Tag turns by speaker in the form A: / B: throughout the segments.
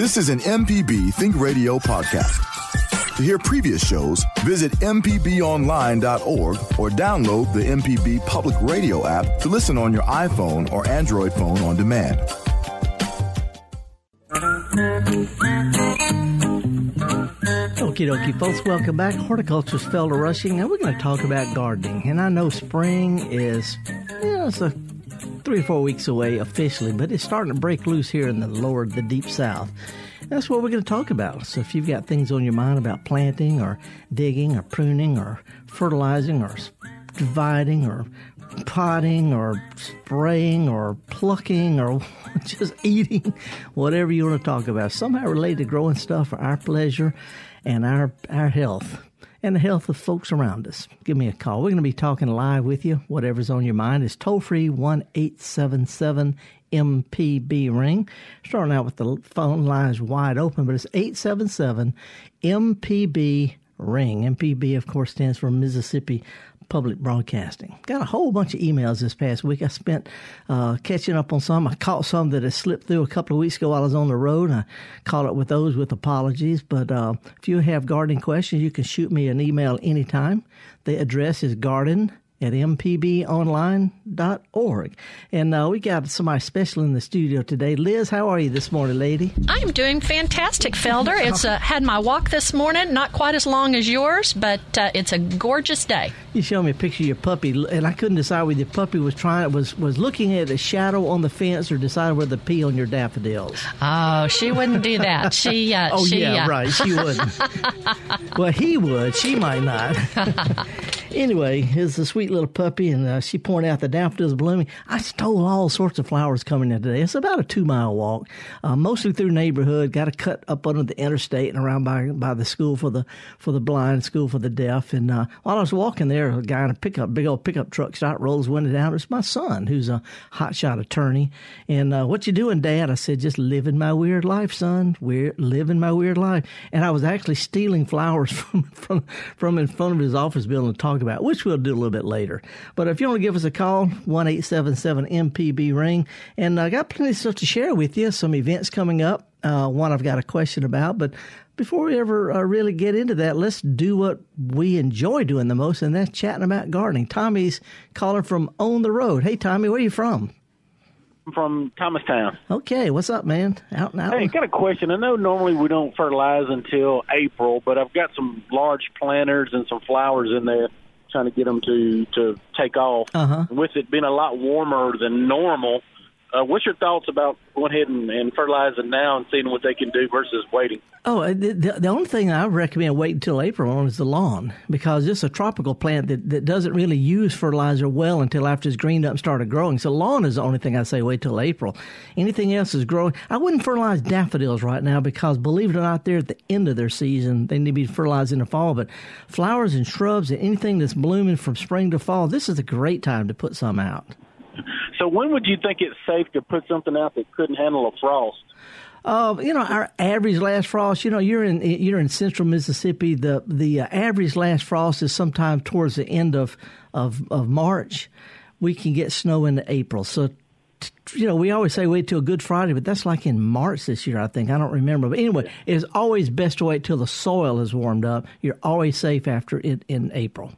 A: This is an MPB Think Radio podcast. To hear previous shows, visit MPBOnline.org or download the MPB Public Radio app to listen on your iPhone or Android phone on demand.
B: Okie dokie, folks, welcome back. Horticulturist Felder Rushing, and we're going to talk about gardening. And I know spring is, you know, it's a three or four weeks away officially, but it's starting to break loose here in the lower, the deep south. That's what we're going to talk about. So if you've got things on your mind about planting or digging or pruning or fertilizing or dividing or potting or spraying or plucking or just eating, whatever you want to talk about, somehow related to growing stuff for our pleasure and our, our health and the health of folks around us. Give me a call. We're going to be talking live with you. Whatever's on your mind is toll free 1 877 MPB ring. Starting out with the phone lines wide open, but it's 877 MPB ring. MPB, of course, stands for Mississippi Public Broadcasting. Got a whole bunch of emails this past week. I spent uh, catching up on some. I caught some that had slipped through a couple of weeks ago while I was on the road. I caught up with those with apologies. But uh, if you have gardening questions, you can shoot me an email anytime. The address is garden at mpbonline.org. And uh, we got somebody special in the studio today. Liz, how are you this morning, lady?
C: I'm doing fantastic, Felder. It's uh, had my walk this morning, not quite as long as yours, but uh, it's a gorgeous day.
B: You showed me a picture of your puppy, and I couldn't decide whether your puppy was trying was was looking at a shadow on the fence or deciding whether to pee on your daffodils.
C: Oh, she wouldn't do that. She, uh,
B: oh
C: she,
B: yeah,
C: uh,
B: right. She wouldn't. well, he would. She might not. anyway, it's a sweet little puppy, and uh, she pointed out the daffodils blooming. I stole all sorts of flowers coming in today. It's about a two mile walk, uh, mostly through neighborhood. Got to cut up under the interstate and around by by the school for the for the blind, school for the deaf. And uh, while I was walking there, a guy in a pickup, big old pickup truck, shot rolls window down. It's my son, who's a hotshot attorney. And uh, what you doing, Dad? I said, just living my weird life, son. Weird, living my weird life. And I was actually stealing flowers from from from in front of his office building to talk about, which we'll do a little bit later. But if you want to give us a call, one eight seven seven MPB ring, and I got plenty of stuff to share with you. Some events coming up. Uh, one I've got a question about, but before we ever uh, really get into that, let's do what we enjoy doing the most, and that's chatting about gardening. Tommy's calling from on the road. Hey, Tommy, where are you from?
D: I'm from Thomastown.
B: Okay, what's up, man? Out and out.
D: Hey, got a question. I know normally we don't fertilize until April, but I've got some large planters and some flowers in there, trying to get them to to take off.
B: Uh-huh.
D: With it being a lot warmer than normal, uh, what's your thoughts about going ahead and, and fertilizing now and seeing what they can do versus waiting?
B: Oh, the, the, the only thing I recommend waiting until April on is the lawn because it's a tropical plant that, that doesn't really use fertilizer well until after it's greened up and started growing. So lawn is the only thing I say wait till April. Anything else is growing. I wouldn't fertilize daffodils right now because believe it or not, they're at the end of their season. They need to be fertilized in the fall. But flowers and shrubs and anything that's blooming from spring to fall, this is a great time to put some out.
D: So when would you think it's safe to put something out that couldn't handle a frost?
B: Uh, you know, our average last frost. You know, you're in you're in central Mississippi. The the uh, average last frost is sometime towards the end of of of March. We can get snow into April. So, t- you know, we always say wait till Good Friday, but that's like in March this year. I think I don't remember. But anyway, it's always best to wait till the soil is warmed up. You're always safe after it in April.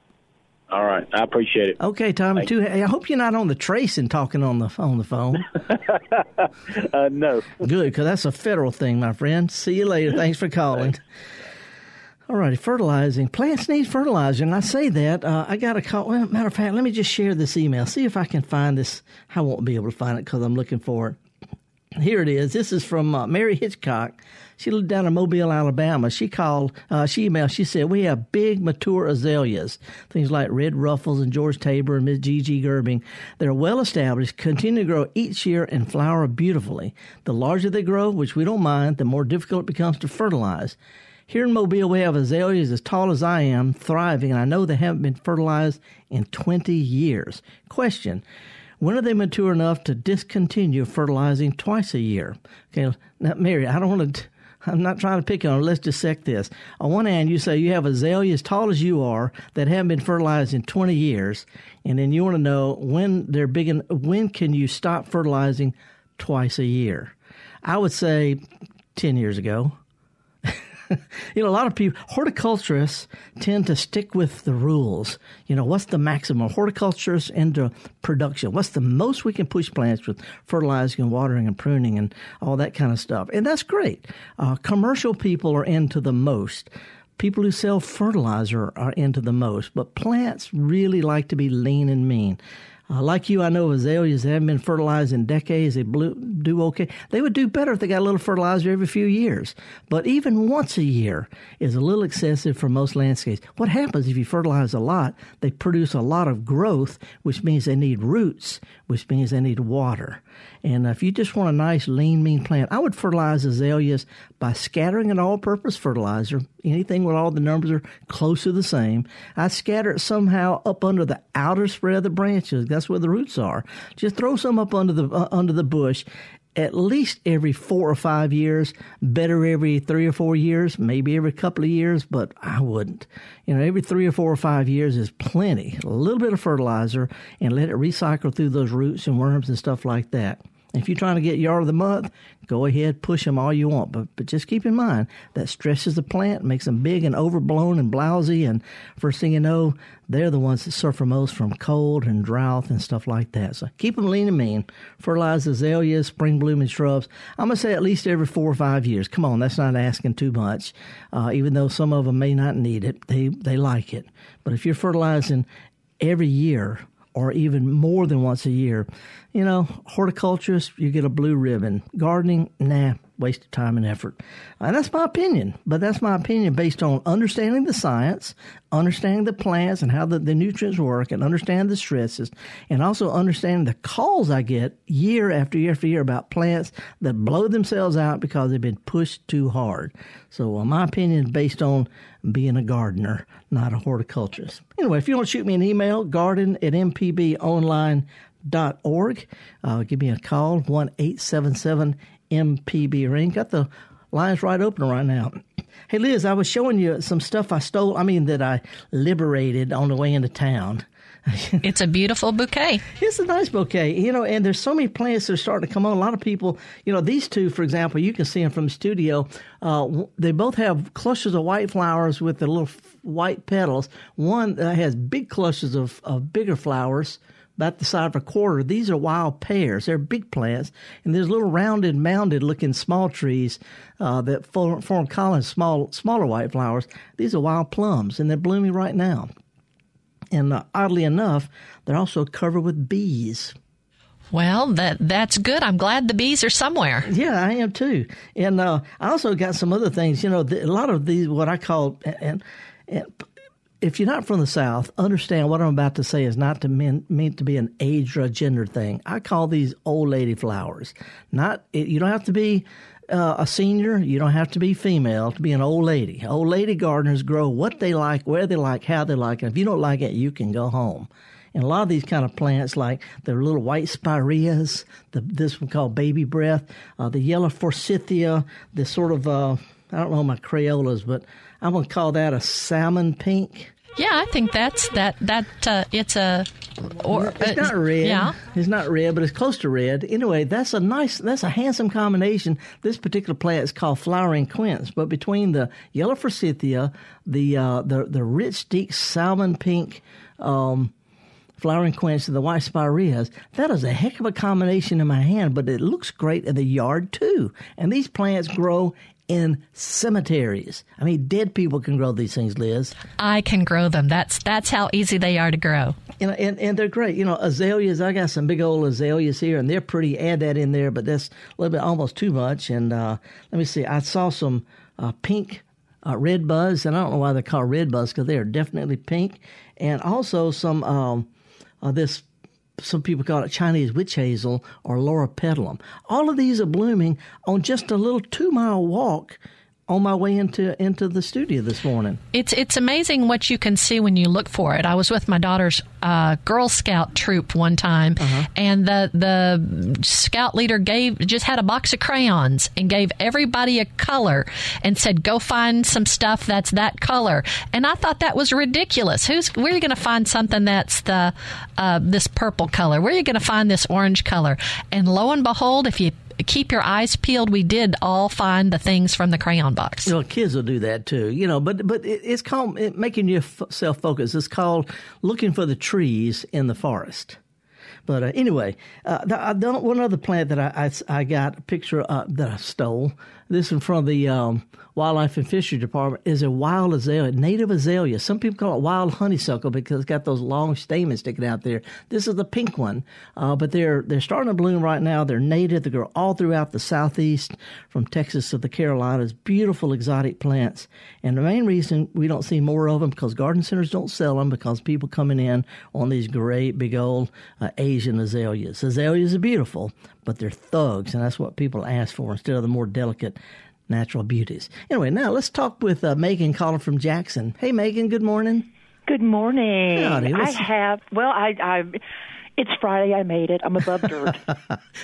D: All right, I appreciate it.
B: Okay, Tommy. Too. I hope you're not on the trace and talking on the on the phone.
D: uh, no.
B: Good, because that's a federal thing, my friend. See you later. Thanks for calling. All righty, fertilizing. Plants need fertilizer, and I say that. Uh, I got a call. Well, matter of fact, let me just share this email. See if I can find this. I won't be able to find it because I'm looking for it. Here it is. This is from uh, Mary Hitchcock. She lived down in Mobile, Alabama. She called, uh, she emailed, she said, We have big, mature azaleas, things like Red Ruffles and George Taber and Miss Gigi Gerbing. They're well established, continue to grow each year and flower beautifully. The larger they grow, which we don't mind, the more difficult it becomes to fertilize. Here in Mobile, we have azaleas as tall as I am, thriving, and I know they haven't been fertilized in 20 years. Question when are they mature enough to discontinue fertilizing twice a year? Okay, now, Mary, I don't want to. I'm not trying to pick on. Let's dissect this. On one hand, you say you have azalea as tall as you are that haven't been fertilized in 20 years, and then you want to know when they're big. And when can you stop fertilizing twice a year? I would say 10 years ago. you know, a lot of people, horticulturists tend to stick with the rules. You know, what's the maximum? Horticulturists into production. What's the most we can push plants with fertilizing and watering and pruning and all that kind of stuff? And that's great. Uh, commercial people are into the most. People who sell fertilizer are into the most, but plants really like to be lean and mean. Uh, like you, I know azaleas that haven't been fertilized in decades. They blew, do okay. They would do better if they got a little fertilizer every few years. But even once a year is a little excessive for most landscapes. What happens if you fertilize a lot? They produce a lot of growth, which means they need roots, which means they need water. And if you just want a nice, lean, mean plant, I would fertilize azaleas by scattering an all purpose fertilizer, anything where all the numbers are close to the same. I scatter it somehow up under the outer spread of the branches. That's where the roots are. Just throw some up under the, uh, under the bush at least every four or five years, better every three or four years, maybe every couple of years, but I wouldn't. You know, every three or four or five years is plenty. A little bit of fertilizer and let it recycle through those roots and worms and stuff like that. If you're trying to get yard of the month, go ahead, push them all you want. But, but just keep in mind that stresses the plant, makes them big and overblown and blousy. And first thing you know, they're the ones that suffer most from cold and drought and stuff like that. So keep them lean and mean. Fertilize azaleas, spring blooming shrubs. I'm going to say at least every four or five years. Come on, that's not asking too much. Uh, even though some of them may not need it, they, they like it. But if you're fertilizing every year, or even more than once a year. You know, horticulturist, you get a blue ribbon. Gardening, nah, waste of time and effort. And that's my opinion, but that's my opinion based on understanding the science, understanding the plants and how the, the nutrients work, and understand the stresses, and also understanding the calls I get year after year after year about plants that blow themselves out because they've been pushed too hard. So, uh, my opinion is based on being a gardener, not a horticulturist. Anyway, if you want to shoot me an email, garden at mpbonline.org. Uh, give me a call, 1 877 MPB ring. Got the lines right open right now. Hey, Liz, I was showing you some stuff I stole, I mean, that I liberated on the way into town.
C: it's a beautiful bouquet.
B: It's a nice bouquet, you know, and there's so many plants that are starting to come on. A lot of people, you know, these two, for example, you can see them from the studio. Uh, they both have clusters of white flowers with the little white petals. One uh, has big clusters of, of bigger flowers about the size of a quarter. These are wild pears. They're big plants, and there's little rounded, mounded looking small trees uh, that form, form columns, small, smaller white flowers. These are wild plums, and they're blooming right now. And uh, oddly enough, they're also covered with bees.
C: Well, that that's good. I'm glad the bees are somewhere.
B: Yeah, I am too. And uh, I also got some other things. You know, the, a lot of these, what I call, and, and if you're not from the South, understand what I'm about to say is not to mean, mean to be an age or a gender thing. I call these old lady flowers. Not you don't have to be uh, a senior. You don't have to be female to be an old lady. Old lady gardeners grow what they like, where they like, how they like. And if you don't like it, you can go home. And a lot of these kind of plants, like the little white spireas, the, this one called baby breath, uh, the yellow forsythia, the sort of, uh, I don't know my Crayolas, but I'm going to call that a salmon pink.
C: Yeah, I think that's that that uh, it's a
B: or it's not red.
C: Yeah,
B: it's not red, but it's close to red. Anyway, that's a nice, that's a handsome combination. This particular plant is called flowering quince, but between the yellow forsythia, the uh, the the rich, deep salmon pink. Um, flowering quince and the white spireas. That is a heck of a combination in my hand, but it looks great in the yard too. And these plants grow in cemeteries. I mean, dead people can grow these things, Liz.
C: I can grow them. That's that's how easy they are to grow.
B: You know, and, and they're great. You know, azaleas. I got some big old azaleas here, and they're pretty. Add that in there, but that's a little bit almost too much. And uh, let me see. I saw some uh, pink uh, redbuds, and I don't know why they're called redbuds because they are definitely pink, and also some um, uh, this some people call it Chinese witch hazel or Loropetalum. All of these are blooming on just a little two mile walk on my way into into the studio this morning.
C: It's it's amazing what you can see when you look for it. I was with my daughter's uh, Girl Scout troop one time, uh-huh. and the the scout leader gave just had a box of crayons and gave everybody a color and said, "Go find some stuff that's that color." And I thought that was ridiculous. Who's where are you going to find something that's the uh, this purple color? Where are you going to find this orange color? And lo and behold, if you keep your eyes peeled. We did all find the things from the crayon box.
B: Well, kids will do that too, you know. But but it, it's called it, making yourself focus. It's called looking for the trees in the forest. But uh, anyway, uh, the, the, one other plant that I, I, I got a picture uh, that I stole. This one from the um, Wildlife and Fishery Department is a wild azalea, native azalea. Some people call it wild honeysuckle because it's got those long stamens sticking out there. This is the pink one, uh, but they're they're starting to bloom right now. They're native. They grow all throughout the southeast, from Texas to the Carolinas. Beautiful exotic plants, and the main reason we don't see more of them because garden centers don't sell them because people coming in on these great big old uh, Asian azaleas. Azaleas are beautiful, but they're thugs, and that's what people ask for instead of the more delicate natural beauties. Anyway, now let's talk with uh, Megan calling from Jackson. Hey, Megan, good morning.
E: Good morning.
B: Howdy,
E: I have, well, I, I, it's Friday. I made it. I'm above dirt.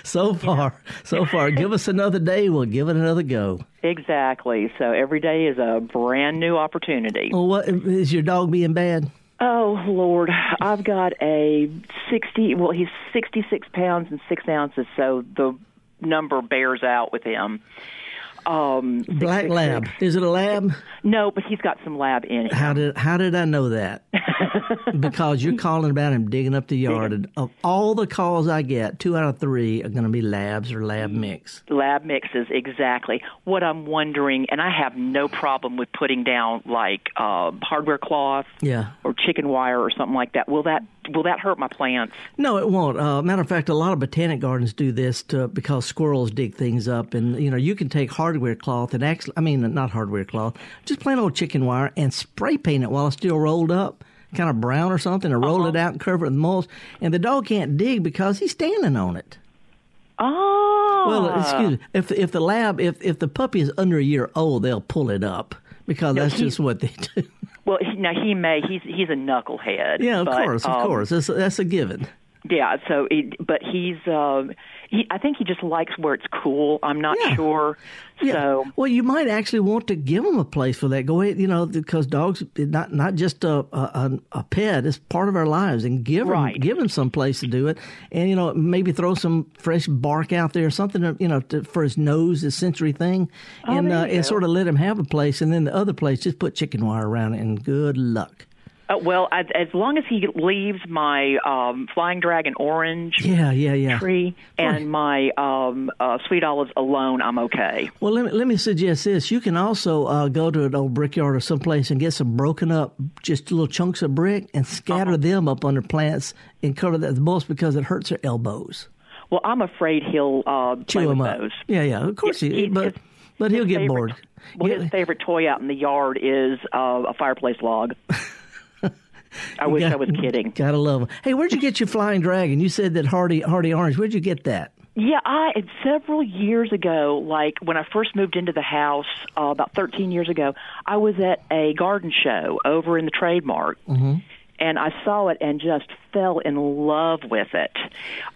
B: So far, so far. Give us another day. We'll give it another go.
E: exactly. So every day is a brand new opportunity.
B: Well, what is your dog being bad?
E: Oh, Lord. I've got a 60, well, he's 66 pounds and 6 ounces, so the number bears out with him. Um,
B: Black
E: 666.
B: lab. Is it a lab?
E: No, but he's got some lab in him.
B: How did how did I know that? because you're calling about him digging up the yard. And of all the calls I get, two out of three are going to be labs or lab mix.
E: lab mixes exactly what i'm wondering and i have no problem with putting down like uh, hardware cloth
B: Yeah.
E: or chicken wire or something like that will that will that hurt my plants
B: No, it won't. Uh, matter of fact, a lot of botanic gardens do this to, because squirrels dig things up, and you know you can take hardware cloth and actually, I mean, not hardware cloth, just plain old chicken wire and spray paint it while it's still rolled up, kind of brown or something, and roll it out and cover it with mulch. And the dog can't dig because he's standing on it.
E: oh
B: Well, excuse me. If if the lab if if the puppy is under a year old, they'll pull it up because that's
E: he-
B: just what they do.
E: well he, now he may he's he's a knucklehead
B: yeah, of
E: but,
B: course, of
E: um,
B: course. That's that's a given.
E: yeah so it, but he's um he i think he just likes where it's cool i'm not
B: Yeah.
E: sure
B: Yeah.
E: so
B: well, you might actually want to give him a place for that. Go ahead, you know, because dogs not not just a a, a pet; it's part of our lives, and give
E: Right.
B: give him some place to do it, and you know, maybe throw some fresh bark out there, or something you know to, for his nose, his sensory thing, and
E: Oh, there
B: uh, and sort of let him have a place, and then the other place just put chicken wire around it, and good luck.
E: Uh, well as, as long as he leaves my um flying dragon orange
B: Yeah, yeah, yeah.
E: tree and my um, uh, sweet olives alone, I'm okay.
B: Well, let me, let me suggest this. You can also uh, go to an old brickyard or someplace and get some broken up, just little chunks of brick, and scatter
E: Uh-huh.
B: them up under plants and cover that the most because it hurts their elbows.
E: Well, I'm afraid he'll uh,
B: Chew them up.
E: those.
B: Yeah, yeah. Of course,
E: He-
B: he,
E: he-
B: but
E: his-
B: but he'll get
E: favorite-
B: bored.
E: Well,
B: Yeah.
E: his favorite toy out in the yard is uh, a fireplace log. I wish I was kidding.
B: Gotta love them. Hey, where'd you get your flying dragon? You said that Hardy Hardy Orange. Where'd you get that?
E: Yeah, I several years ago, like when I first moved into the house uh, about 13 years ago, I was at a garden show over in the Trade Mart.
B: Mm-hmm.
E: And I saw it and just fell in love with it.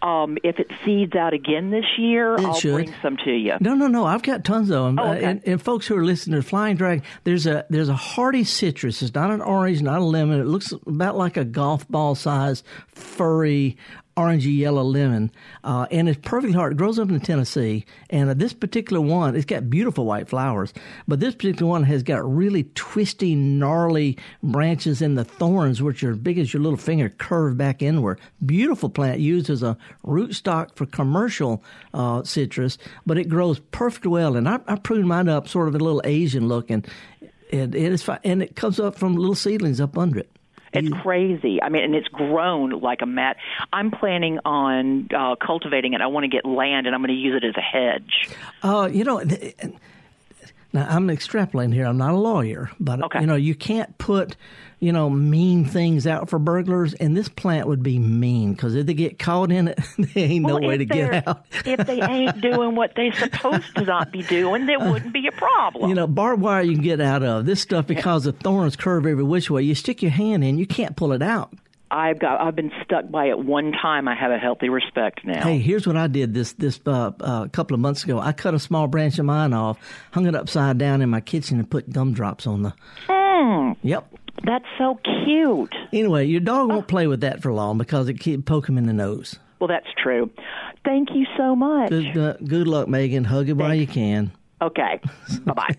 E: Um, if it seeds out again this year,
B: It
E: I'll
B: should.
E: bring some to you.
B: No, no, no. I've got tons of them.
E: Oh, okay.
B: and, and folks who are listening to Flying Dragon, there's a there's a hardy citrus. It's not an orange, not a lemon. It looks about like a golf ball size, furry, orangey yellow lemon, uh, and it's perfectly hard. It grows up in Tennessee, and uh, this particular one, it's got beautiful white flowers, but this particular one has got really twisty, gnarly branches, and the thorns, which are as big as your little finger, curve back inward. Beautiful plant used as a rootstock for commercial uh, citrus, but it grows perfect well. And I, I pruned mine up sort of a little Asian looking, and it is fine. And it comes up from little seedlings up under it.
E: It's crazy. I mean, and it's grown like a mat. I'm planning on uh, cultivating it. I want to get land, and I'm going to use it as a hedge.
B: Uh, you know, th- now I'm extrapolating here. I'm not a lawyer, but
E: Okay.
B: you know, you can't put, you know, mean things out for burglars, and this plant would be mean because if they get caught in it, there ain't no way to get out.
E: if they ain't doing what they're supposed to not be doing, there wouldn't be a problem.
B: You know, barbed wire you can get out of this stuff because the thorns curve every which way. You stick your hand in, you can't pull it out.
E: I've got I've been stuck by it one time. I have a healthy respect now.
B: Hey, here's what I did this this uh, uh, couple of months ago. I cut a small branch of mine off, hung it upside down in my kitchen, and put gumdrops on the.
E: Mm,
B: Yep.
E: that's so cute.
B: Anyway, your dog won't play with that for long because it keep poke him in the nose.
E: Well, that's true. Thank you so much.
B: Good, uh, good luck, Megan. Hug it while you can.
E: Okay. bye bye.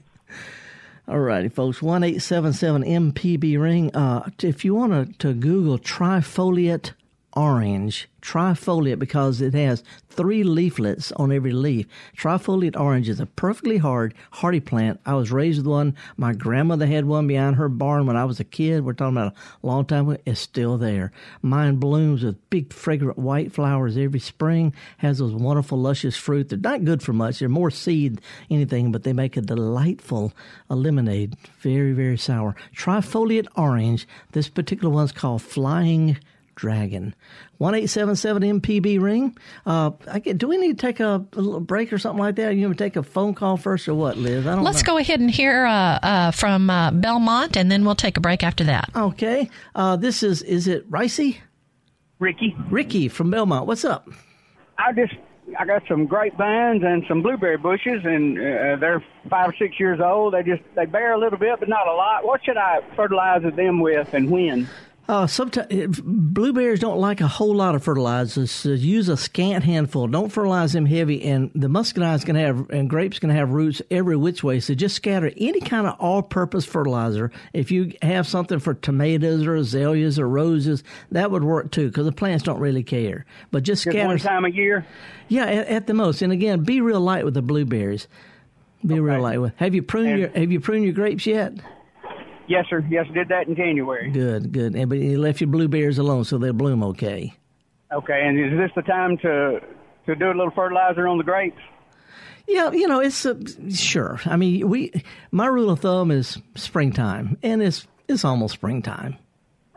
B: All righty, folks. One eight seven seven MPB ring. Uh, if you want to, to Google trifoliate orange, trifoliate because it has three leaflets on every leaf. Trifoliate orange is a perfectly hard, hardy plant. I was raised with one. My grandmother had one behind her barn when I was a kid. We're talking about a long time ago. It's still there. Mine blooms with big, fragrant white flowers every spring. Has those wonderful, luscious fruit. They're not good for much. They're more seed anything, but they make a delightful lemonade. Very, very sour. Trifoliate orange. This particular one's called Flying Dragon. One eight seven seven MPB ring. Uh, I get, do we need to take a, a, little break or something like that? You want to take a phone call first or what, Liz? I don't
C: Let's
B: know.
C: go ahead and hear uh, uh, from uh, Belmont, and then we'll take a break after that.
B: Okay. Uh, this is is it Ricey?
F: Ricky.
B: Ricky from Belmont. What's up?
F: I just I got some grapevines and some blueberry bushes, and uh, they're five or six years old. They just they bear a little bit, but not a lot. What should I fertilize them with, and when?
B: Uh, sometimes blueberries don't like a whole lot of fertilizers. So use a scant handful. Don't fertilize them heavy. And the muscadine is going to have and grapes going to have roots every which way. So just scatter any kind of all-purpose fertilizer. If you have something for tomatoes or azaleas or roses, that would work too because the plants don't really care. But just scatter
F: Just one time a year.
B: Yeah, at, at, the most. And again, be real light with the blueberries. Be
F: Okay.
B: real light with. Have you pruned
F: And-
B: your Have you pruned your grapes yet?
F: Yes, sir. Yes, did that in January.
B: Good, good. And but you left your blueberries alone, so they'll bloom okay.
F: Okay, and is this the time to to do a little fertilizer on the grapes?
B: Yeah, you know, it's uh, sure. I mean, we my rule of thumb is springtime, and it's it's almost springtime.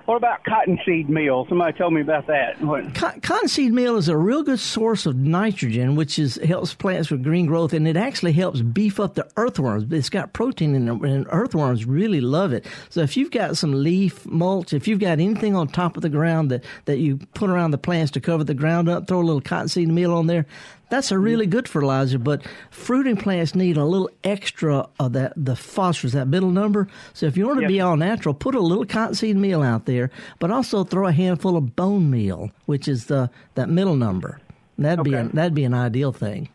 F: What about cottonseed meal? Somebody told me about that. What?
B: Co- Cottonseed meal is a real good source of nitrogen, which is helps plants with green growth, and it actually helps beef up the earthworms. It's got protein in it, and earthworms really love it. So if you've got some leaf mulch, if you've got anything on top of the ground that, that you put around the plants to cover the ground up, throw a little cottonseed meal on there. That's a really good fertilizer, but fruiting plants need a little extra of that the phosphorus, that middle number. So if you want to
F: Yep.
B: be all natural, put a little cottonseed meal out there, but also throw a handful of bone meal, which is the that middle number. That'd be
F: Okay.
B: a, that'd be an ideal thing.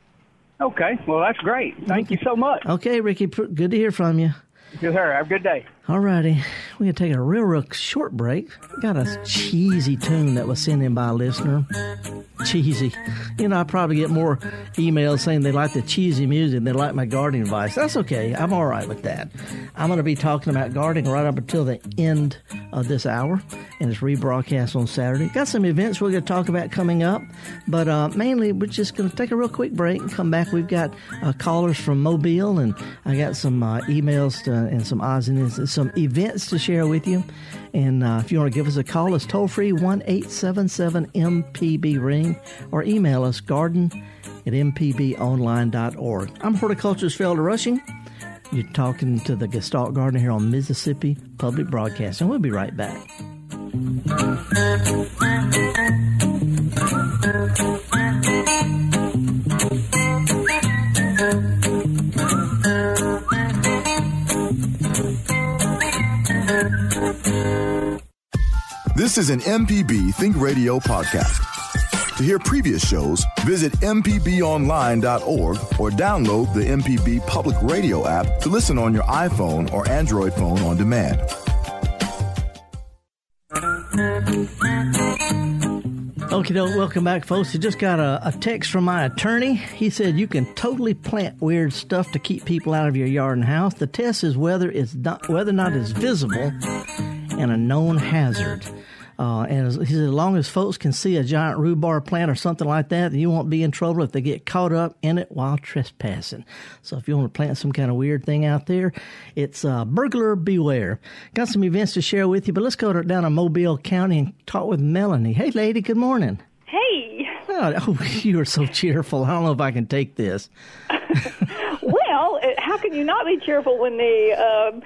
F: Okay, well that's great. Thank you so much.
B: Okay, Ricky, good to hear from you.
F: Good her. Have a good day.
B: All righty, we're gonna take a real, real short break. Got a cheesy tune that was sent in by a listener. Cheesy. You know, I probably get more emails saying they like the cheesy music than they like my gardening advice. That's okay. I'm all right with that. I'm going to be talking about gardening right up until the end of this hour, and it's rebroadcast on Saturday. Got some events we're going to talk about coming up, but uh, mainly we're just going to take a real quick break and come back. We've got uh, callers from Mobile, and I got some uh, emails to, and some odds and ends, some events to share with you. And uh, if you want to give us a call, it's toll free 1 877 MPB ring or email us garden at mpbonline.org. I'm horticulturist Felder Rushing. You're talking to the Gestalt Gardener here on Mississippi Public Broadcasting. We'll be right back.
A: This is an MPB Think Radio podcast. To hear previous shows, visit MPBOnline.org or download the MPB Public Radio app to listen on your iPhone or Android phone on demand.
B: Okay, welcome back, folks. I just got a, a text from my attorney. He said you can totally plant weird stuff to keep people out of your yard and house. The test is whether it's not, whether or not it's visible and a known hazard. Uh, and as, he said, as long as folks can see a giant rhubarb plant or something like that, you won't be in trouble if they get caught up in it while trespassing. So if you want to plant some kind of weird thing out there, it's uh, burglar beware. Got some events to share with you, but let's go to, down to Mobile County and talk with Melanie. Hey, lady, good morning.
G: Hey,
B: Oh, oh, you are so cheerful. I don't know if I can take this.
G: well, how can you not be cheerful when the um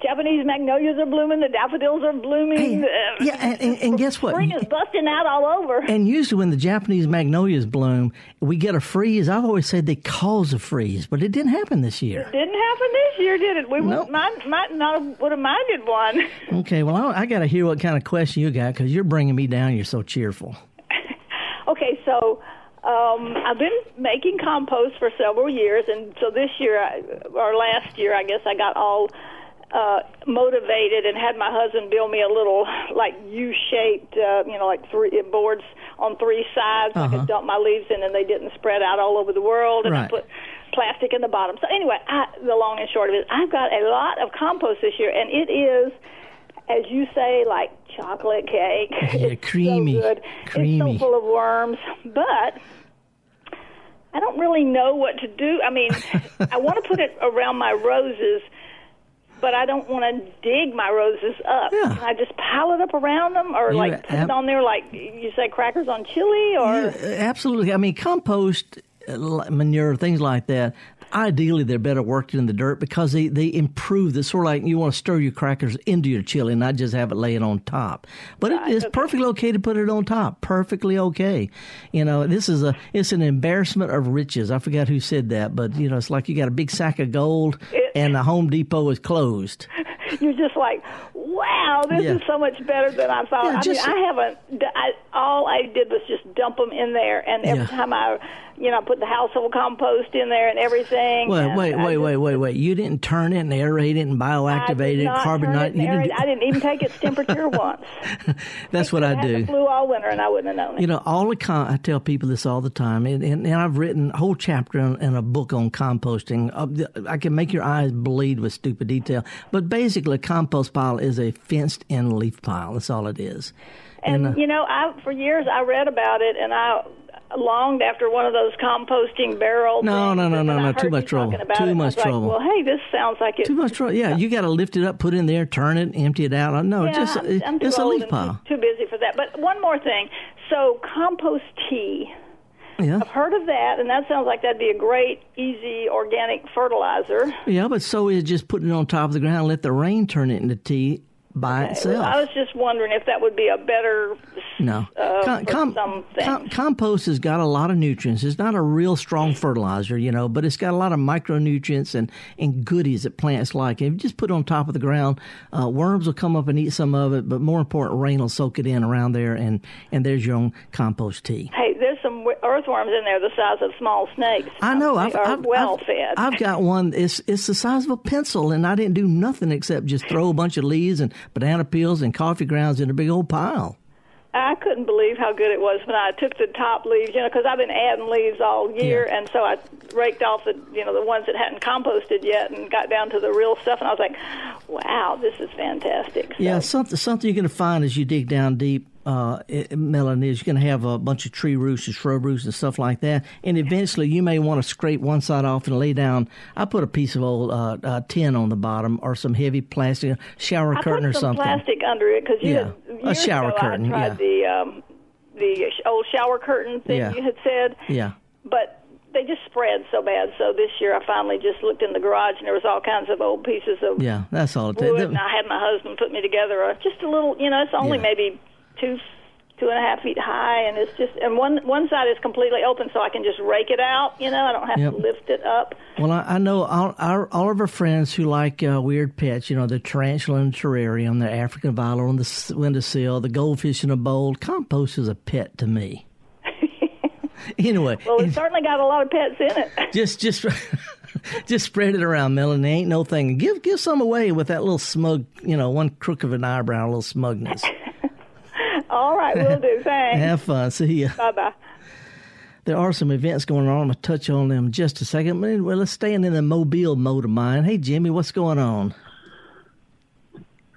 G: Japanese magnolias are blooming, the daffodils are blooming,
B: Hey,
G: uh,
B: yeah, and, and, and guess what?
G: spring is busting out all over?
B: And usually when the Japanese magnolias bloom, we get a freeze. I've always said they cause a freeze, but it didn't happen this year.
G: It Didn't happen this year, did it? We
B: Nope.
G: would might, might not have, would have minded one.
B: Okay, well, I, I got to hear what kind of question you got because you're bringing me down. You're so cheerful.
G: okay, so um, I've been making compost for several years, and so this year, I, or last year, I guess, I got all uh, motivated and had my husband build me a little like U-shaped, uh, you know, like three boards on three sides. I
B: Uh-huh.
G: could dump my leaves in, and they didn't spread out all over the world. And I put plastic in the bottom. So anyway, I, the long and short of it, I've got a lot of compost this year, and it is. As you say, like chocolate cake.
B: Yeah,
G: it's
B: creamy,
G: So good.
B: creamy.
G: It's so full of worms, but I don't really know what to do. I mean, I want to put it around my roses, but I don't want to dig my roses up.
B: Yeah.
G: Can I just pile it up around them, or
B: You
G: like put
B: ab-
G: it on there, like you say, crackers on chili, or
B: Yeah, absolutely. I mean, compost, uh, manure, things like that. Ideally, they're better worked in the dirt because they, they improve the sort of like you want to stir your crackers into your chili, not just have it laying on top. But it is perfectly okay to put it on top. Perfectly okay. You know, this is a it's an embarrassment of riches. I forgot who said that, but you know, it's like you got a big sack of gold
G: It-
B: and the Home Depot is closed.
G: you're just like, wow, this
B: Yeah.
G: is so much better than I thought.
B: Yeah,
G: I
B: just-
G: mean, I haven't. I, all I did was just dump them in there, and every
B: Yeah.
G: time I, you know, put the household compost in there and everything.
B: Well,
G: and
B: wait,
G: I
B: wait,
G: just-
B: wait, wait, wait. You didn't turn it and aerate it and bioactivate it,
G: not
B: carbon
G: turn it and
B: you
G: aerate-
B: didn't-
G: I didn't even take its temperature once.
B: That's what I do.
G: Flu all winter, and I wouldn't have known it.
B: You know, all the con- I tell people this all the time, and, and, and I've written a whole chapter in, in a book on composting. Uh, I can make your eyes bleed with stupid detail, but basically, a compost pile is a fenced-in leaf pile. That's all it is.
G: And
B: uh,
G: you know, I for years I read about it, and I longed after one of those composting barrels.
B: No, no, no, no, no, too much trouble. Too much
G: was like,
B: trouble.
G: well, hey, this sounds like it.
B: too much trouble. Yeah, you got to lift it up, put it in there, turn it, empty it out. No,
G: Yeah,
B: just
G: I'm, I'm
B: it's a leaf
G: and
B: pile.
G: Too, too busy for that. But one more thing. So compost tea.
B: Yeah,
G: I've heard of that, and that sounds like that'd be a great, easy organic fertilizer.
B: yeah, but so is just putting it on top of the ground, and let the rain turn it into tea by itself.
G: I was just wondering if that would be a better.
B: No.
G: Uh,
B: Com- com- com- compost has got a lot of nutrients. It's not a real strong fertilizer, you know, but it's got a lot of micronutrients and, and goodies that plants like. If you just put it on top of the ground, uh, worms will come up and eat some of it, but more important, rain will soak it in around there, and, and there's your own compost tea.
G: Hey, some earthworms in there the size of small snakes.
B: I know. I've,
G: are
B: I've,
G: well
B: I've,
G: fed.
B: I've got one. It's it's the size of a pencil, and I didn't do nothing except just throw a bunch of leaves and banana peels and coffee grounds in a big old pile.
G: I couldn't believe how good it was when I took the top leaves, you know, because I've been adding leaves all year,
B: Yeah.
G: and so I raked off the, you know, the ones that hadn't composted yet, and got down to the real stuff, and I was like, "Wow, this is fantastic." So,
B: Yeah, something something you're going to find as you dig down deep, uh, it- Melanie, is you're going to have a bunch of tree roots and shrub roots and stuff like that. And eventually, you may want to scrape one side off and lay down. I put a piece of old uh, uh, tin on the bottom or some heavy plastic shower
G: I
B: curtain or
G: some
B: something.
G: plastic under it because you
B: Yeah,
G: had,
B: a shower
G: ago,
B: curtain,
G: I tried
B: yeah.
G: the um, the old shower curtain thing
B: Yeah.
G: you had said,
B: Yeah.
G: but they just spread so bad. So this year, I finally just looked in the garage, and there was all kinds of old pieces of
B: Yeah, that's all it
G: wood,
B: takes.
G: and I had my husband put me together a, just a little. You know, it's only
B: Yeah.
G: maybe two two and a half feet high, and it's just and one one side is completely open, so I can just rake it out. You know, I don't have
B: Yep.
G: to lift it up.
B: Well, I, I know all, our, all of our friends who like uh, weird pets, you know, the tarantula in the terrarium, the African violet on the windowsill, the goldfish in a bowl. Compost is a pet to me. anyway,
G: Well, it's certainly got a lot of pets in it.
B: just just just spread it around, Melanie. Ain't no thing. Give give some away with that little smug, you know, one crook of an eyebrow, a little smugness.
G: All right, we'll do. Thanks.
B: Have fun. See ya.
G: Bye bye.
B: There are some events going on. I'm gonna touch on them in just a second. But anyway, let's stay in the mobile mode of mine. Hey, Jimmy, what's going on?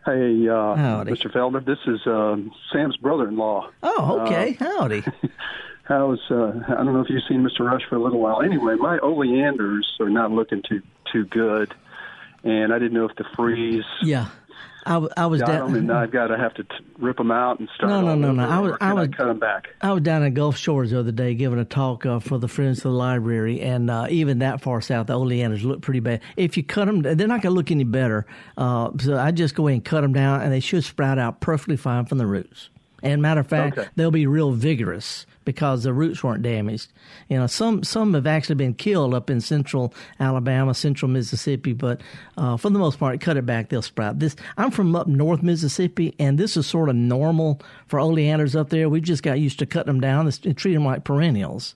H: Hey, uh,
B: Howdy.
H: Mr. Felder, this is um, Sam's brother-in-law.
B: Oh, okay. Howdy.
H: How's uh, I don't know if you've seen Mr. Rush for a little while. Anyway, my oleanders are not looking too too good, and I didn't know if the freeze
B: Yeah, I, I was down.
H: them, and I've got to have to t- rip them out and start.
B: No, no, no, no. I was- I was-
H: cut them back.
B: I was down in Gulf Shores the other day giving a talk uh, for the Friends of the Library, and uh, even that far south, the oleanders look pretty bad. If you cut them, they're not going to look any better. Uh, so I just go ahead and cut them down, and they should sprout out perfectly fine from the roots. And matter of fact,
H: Okay.
B: they'll be real vigorous because the roots weren't damaged. You know, some some have actually been killed up in central Alabama, central Mississippi, but uh, for the most part, cut it back, they'll sprout. This I'm from up north Mississippi, and this is sort of normal for oleanders up there. We just got used to cutting them down and treat them like perennials.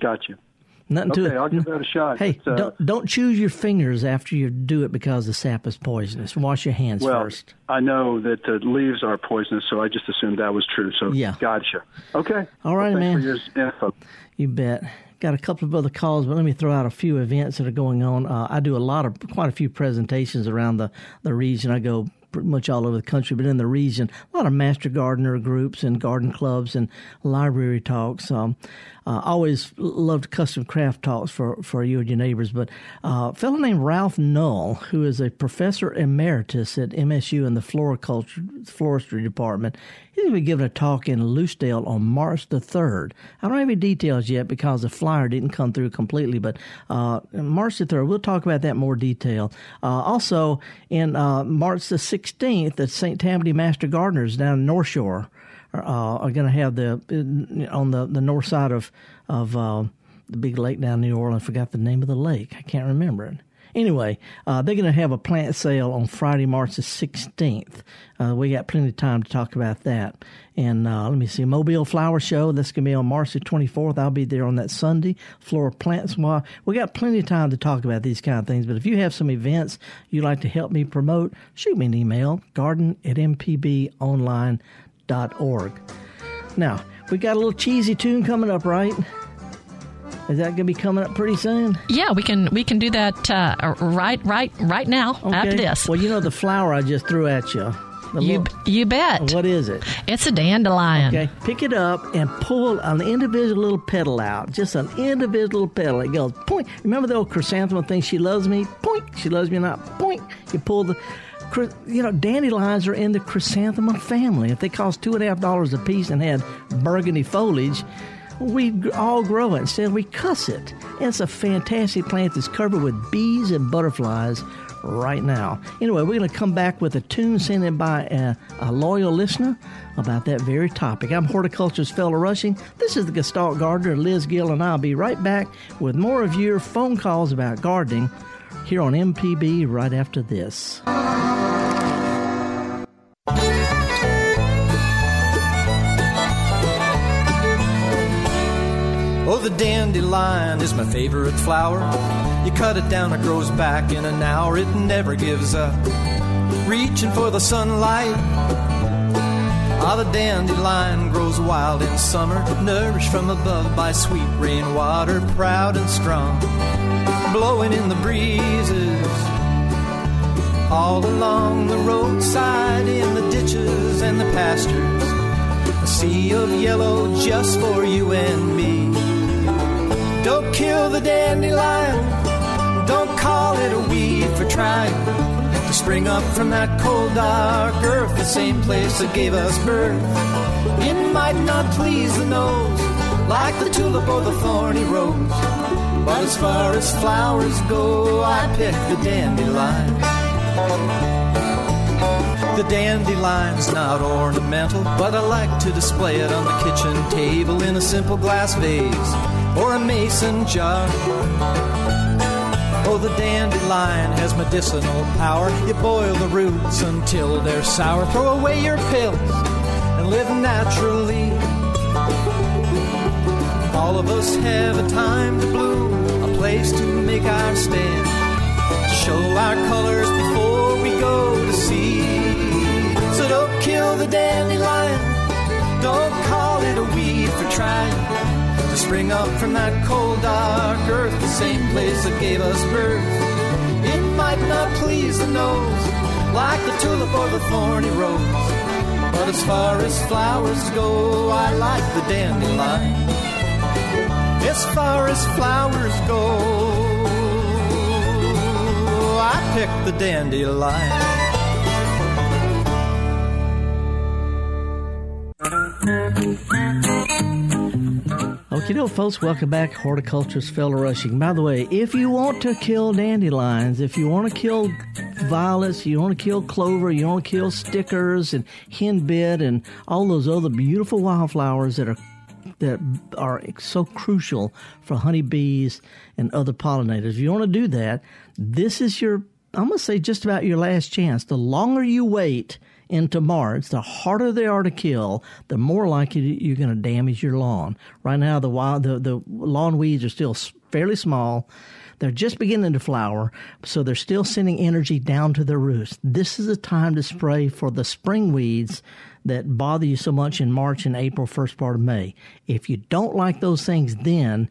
H: Gotcha.
B: Nothing to
H: Okay,
B: it.
H: I'll give that a shot.
B: Hey,
H: uh,
B: don't don't choose your fingers after you do it because the sap is poisonous. Wash your hands
H: Well,
B: first.
H: I know that the leaves are poisonous, so I just assumed that was true. So
B: Yeah.
H: gotcha. Okay.
B: all right,
H: well,
B: man.
H: thanks For your info.
B: You bet. Got a couple of other calls, but let me throw out a few events that are going on. Uh, I do a lot of, quite a few presentations around the, the region. I go pretty much all over the country, but in the region, a lot of master gardener groups and garden clubs and library talks. Um, uh, always loved custom craft talks for, for you and your neighbors. But uh, a fellow named Ralph Null, who is a professor emeritus at MSU in the floriculture floristry department, he's going to be giving a talk in Lucedale on March the 3rd. I don't have any details yet because the flyer didn't come through completely, but uh, March the 3rd, we'll talk about that more detail. Uh, also, in uh, March the 16th, the St. Tammany Master Gardeners down in North Shore are, uh, are going to have the on the, the north side of of uh, the big lake down in New Orleans. I forgot the name of the lake. I can't remember it. Anyway, uh, they're going to have a plant sale on Friday, March the 16th. Uh, we got plenty of time to talk about that. And uh, let me see, Mobile Flower Show. That's going to be on March the 24th. I'll be there on that Sunday. Floral Plants. We got plenty of time to talk about these kind of things. But if you have some events you'd like to help me promote, shoot me an email, garden at mpbonline.org. Now, we got a little cheesy tune coming up, right? Is that going to be coming up pretty soon?
C: Yeah, we can we can do that uh, right right right now after this.
B: Well, you know the flower I just threw at you.
C: You
B: little-
C: you bet.
B: what is it?
C: It's a dandelion.
B: Okay, pick it up and pull an individual little petal out. Just an individual little petal. It goes point. Remember the old chrysanthemum thing? She loves me. Point. She loves me not. Point. You pull the. You know, dandelions are in the chrysanthemum family. If they cost two and a half dollars a piece and had burgundy foliage, we g- all grow it. Instead, we cuss it. It's a fantastic plant that's covered with bees and butterflies right now. Anyway, we're going to come back with a tune sent in by a, a loyal listener about that very topic. I'm horticulturist Felder Rushing. This is the Gestalt Gardener, Liz Gill, and I'll be right back with more of your phone calls about gardening here on MPB right after this.
I: Oh, the dandelion is my favorite flower. You cut it down, it grows back in an hour. It never gives up, reaching for the sunlight. Ah, the dandelion grows wild in summer, nourished from above by sweet rainwater, proud and strong, blowing in the breezes. All along the roadside, in the ditches and the pastures, a sea of yellow just for you and me. Don't kill the dandelion. Don't call it a weed for trying to spring up from that cold, dark earth, the same place that gave us birth. It might not please the nose like the tulip or the thorny rose, but as far as flowers go, I pick the dandelion. The dandelion's not ornamental, but I like to display it on the kitchen table in a simple glass vase or a mason jar. Oh, the dandelion has medicinal power. You boil the roots until they're sour. Throw away your pills and live naturally. All of us have a time to bloom, a place to make our stand. to Show our colors before we go to sea. So don't kill the dandelion. Don't call it a weed for trying spring up from that cold, dark earth, the same place that gave us birth. It might not please the nose like the tulip or the thorny rose, but as far as flowers go, I like the dandelion. As far as flowers go, I pick the dandelion.
B: You know, folks, welcome back. Horticulturist Felder Rushing. By the way, if you want to kill dandelions, if you want to kill violets, you want to kill clover, you want to kill stickers and henbit and all those other beautiful wildflowers that are that are so crucial for honeybees and other pollinators. If you want to do that, this is your I'm going to say just about your last chance. The longer you wait, into March, the harder they are to kill, the more likely you're going to damage your lawn. Right now, the wild, the, the lawn weeds are still fairly small. They're just beginning to flower, so they're still sending energy down to the roots. This is the time to spray for the spring weeds that bother you so much in March and April, first part of May. If you don't like those things then,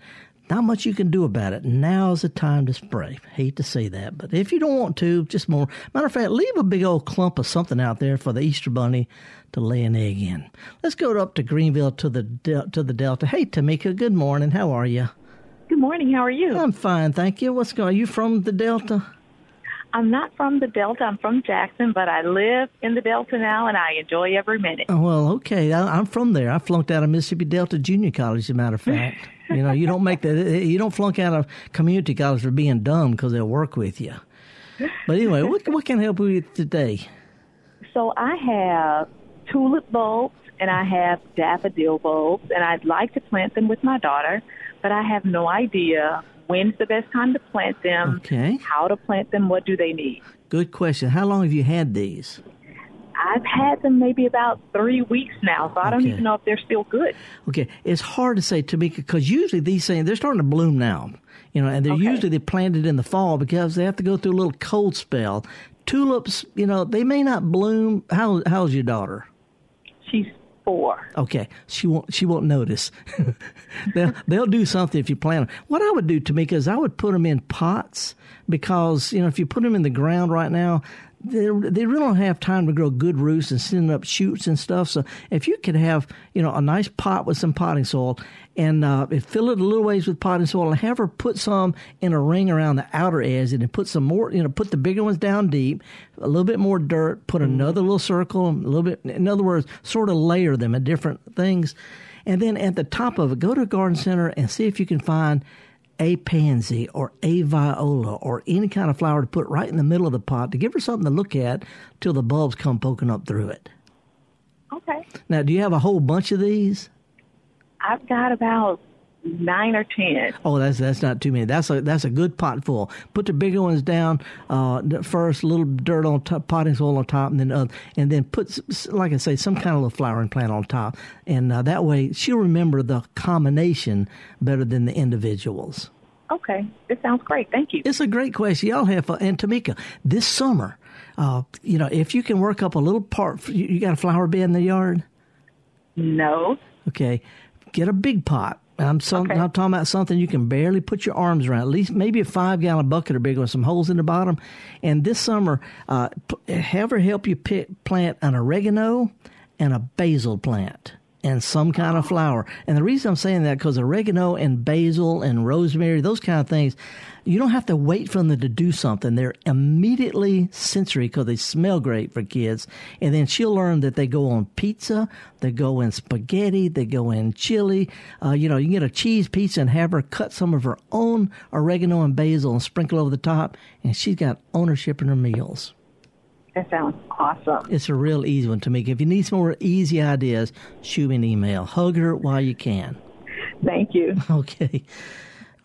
B: not much you can do about it. Now is the time to spray. Hate to say that, but if you don't want to, just more. Matter of fact, leave a big old clump of something out there for the Easter bunny to lay an egg in. Let's go up to Greenville to the to the Delta. Hey, Tamika. Good morning. How are you?
J: Good morning. How are you?
B: I'm fine, thank you. What's going? Are you from the Delta?
J: I'm not from the Delta. I'm from Jackson, but I live in the Delta now, and I enjoy every minute.
B: Oh, well, okay. I, am from there. I flunked out of Mississippi Delta Junior College, as a matter of fact. You know, you don't make that. You don't flunk out of community college for being dumb because they'll work with you. But anyway, what what can I help you with today?
J: So I have tulip bulbs and I have daffodil bulbs, and I'd like to plant them with my daughter, but I have no idea when's the best time to plant them.
B: Okay.
J: How to plant them? What do they need?
B: Good question. How long have you had these?
J: I've had them maybe about three weeks now, so I don't even know if they're still good.
B: Okay, it's hard to say, Tamika, because usually these things they're starting to bloom now, you know, and they're
J: Okay.
B: usually they planted in the fall because they have to go through a little cold spell. Tulips, you know, they may not bloom. How how's your daughter?
J: She's four.
B: Okay, she won't she won't notice. they'll they'll do something if you plant them. What I would do, Tamika, is I would put them in pots because you know if you put them in the ground right now. They, they really don't have time to grow good roots and send up shoots and stuff. So if you could have, you know, a nice pot with some potting soil and uh, fill it a little ways with potting soil and have her put some in a ring around the outer edge and then put some more, you know, put the bigger ones down deep, a little bit more dirt, put another little circle, a little bit, in other words, sort of layer them at different things. And then at the top of it, go to a garden center and see if you can find a pansy or a viola or any kind of flower to put right in the middle of the pot to give her something to look at till the bulbs come poking up through it.
J: Okay.
B: Now, do you have a whole bunch of these?
J: I've got about nine or ten.
B: Oh, that's that's not too many. That's a that's a good pot full. Put the bigger ones down uh, first, a little dirt on top, potting soil on top, and then uh, and then put like I say some kind of little flowering plant on top, and uh, that way she'll remember the combination better than the individuals.
J: Okay. This sounds great. Thank you.
B: It's a great question. Y'all have fun. And Tamika, this summer, uh, you know, if you can work up a little part, you, you got a flower bed in the yard?
J: No.
B: Okay. Get a big pot. I'm, some, I'm talking about something you can barely put your arms around. At least maybe a five gallon bucket or bigger with some holes in the bottom. And this summer, uh, p- have her help you pick, plant an oregano and a basil plant and some kind of flower. And the reason I'm saying that because oregano and basil and rosemary, those kind of things, you don't have to wait for them to do something. They're immediately sensory because they smell great for kids. And then she'll learn that they go on pizza, they go in spaghetti, they go in chili. Uh, you know, you can get a cheese pizza and have her cut some of her own oregano and basil and sprinkle over the top, and she's got ownership in her meals.
J: That sounds awesome.
B: It's a real easy one to make. If you need some more easy ideas, shoot me an email. Hug her while you can.
J: Thank you.
B: Okay.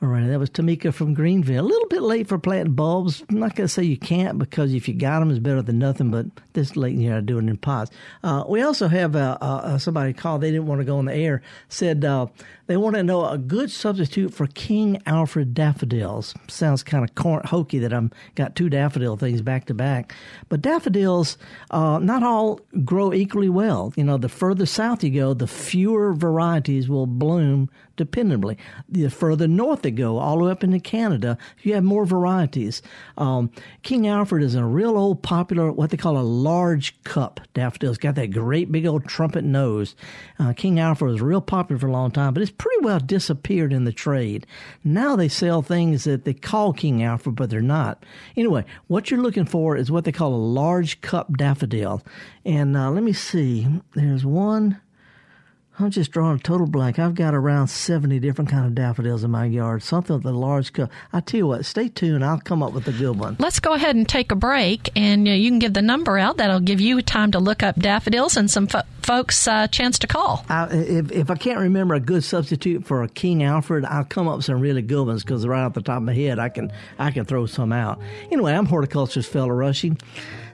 B: All right, that was Tamika from Greenville. A little bit late for planting bulbs. I'm not going to say you can't because if you got them, it's better than nothing. But this late in the year, I do it in pots. Uh, we also have uh, uh, somebody called. They didn't want to go on the air. Said uh, they want to know a good substitute for King Alfred daffodils. Sounds kind of cor- hokey that I'm got two daffodil things back to back. But daffodils, uh, not all grow equally well. You know, the further south you go, the fewer varieties will bloom dependably. The further north they go, all the way up into Canada, you have more varieties. Um, King Alfred is a real old popular, what they call a large cup daffodil. It's got that great big old trumpet nose. Uh, King Alfred was real popular for a long time, but it's pretty well disappeared in the trade. Now they sell things that they call King Alfred, but they're not. Anyway, what you're looking for is what they call a large cup daffodil. And uh, let me see, there's one. I'm just drawing a total blank. I've got around 70 different kind of daffodils in my yard. Something with a large cup. I tell you what, stay tuned. I'll come up with a good one.
C: Let's go ahead and take a break, and uh, you can give the number out. That'll give you time to look up daffodils and some fo- folks a uh, chance to call.
B: I, if, if I can't remember a good substitute for a King Alfred, I'll come up with some really good ones because right off the top of my head, I can I can throw some out. Anyway, I'm horticulturist Felder Rushing.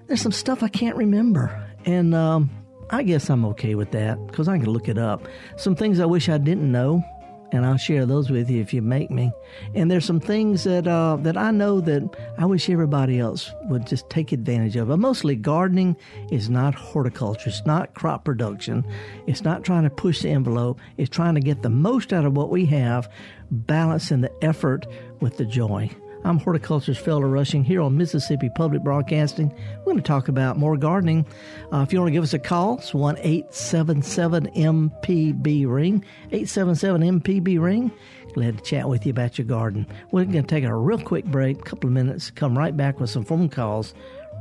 B: There's some stuff I can't remember, and um, I guess I'm okay with that because I can look it up. Some things I wish I didn't know, and I'll share those with you if you make me. And there's some things that uh, that I know that I wish everybody else would just take advantage of. But mostly, gardening is not horticulture. It's not crop production. It's not trying to push the envelope. It's trying to get the most out of what we have, balancing the effort with the joy. I'm horticulturist Felder Rushing here on Mississippi Public Broadcasting. We're going to talk about more gardening. Uh, if you want to give us a call, it's 1 877 MPB Ring. 877 MPB Ring. Glad to chat with you about your garden. We're going to take a real quick break, a couple of minutes, come right back with some phone calls